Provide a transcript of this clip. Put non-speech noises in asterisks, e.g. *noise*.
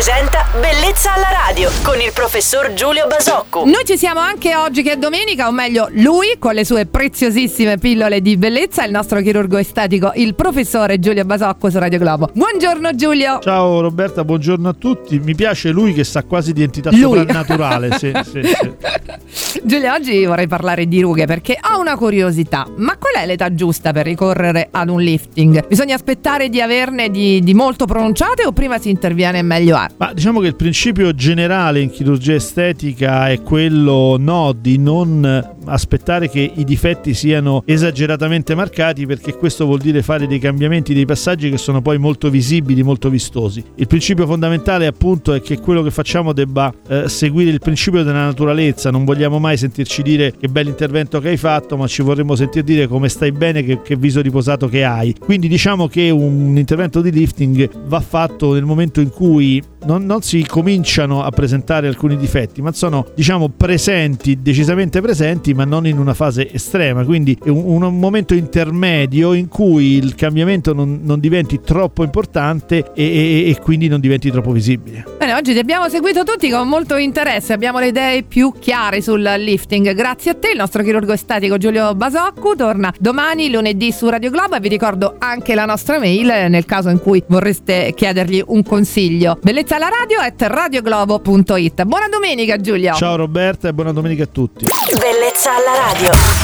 presenta Bellezza alla radio con il professor Giulio Basocco. Noi ci siamo anche oggi che è domenica, o meglio lui con le sue preziosissime pillole di bellezza, il nostro chirurgo estetico, il professore Giulio Basocco su Radio Globo. Buongiorno Giulio. Ciao Roberta, buongiorno a tutti. Mi piace lui che sa quasi di entità Lui. soprannaturale. sì, *laughs* sì, sì. Giulio, oggi vorrei parlare di rughe perché ho una curiosità. Ma qual è l'età giusta per ricorrere ad un lifting? Bisogna aspettare di averne di, di molto pronunciate o prima si interviene meglio è? Ma diciamo che il principio generale in chirurgia estetica è quello no di non aspettare che i difetti siano esageratamente marcati perché questo vuol dire fare dei cambiamenti, dei passaggi che sono poi molto visibili, molto vistosi. Il principio fondamentale appunto è che quello che facciamo debba eh, seguire il principio della naturalezza, non vogliamo mai sentirci dire che bell'intervento che hai fatto, ma ci vorremmo sentir dire come stai bene, che, che viso riposato che hai. Quindi diciamo che un intervento di lifting va fatto nel momento in cui non, non si cominciano a presentare alcuni difetti, ma sono diciamo presenti, decisamente presenti, ma non in una fase estrema. Quindi è un, un momento intermedio in cui il cambiamento non, non diventi troppo importante e, e- e quindi non diventi troppo visibile. Bene, oggi ti abbiamo seguito tutti con molto interesse, abbiamo le idee più chiare sul lifting. Grazie a te, il nostro chirurgo estetico Giulio Basoccu torna domani, lunedì su Radio Globo e vi ricordo anche la nostra mail nel caso in cui vorreste chiedergli un consiglio. Bellezza alla radio at radioglobo.it. Buona domenica Giulio! Ciao Roberta e buona domenica a tutti. Bellezza alla radio.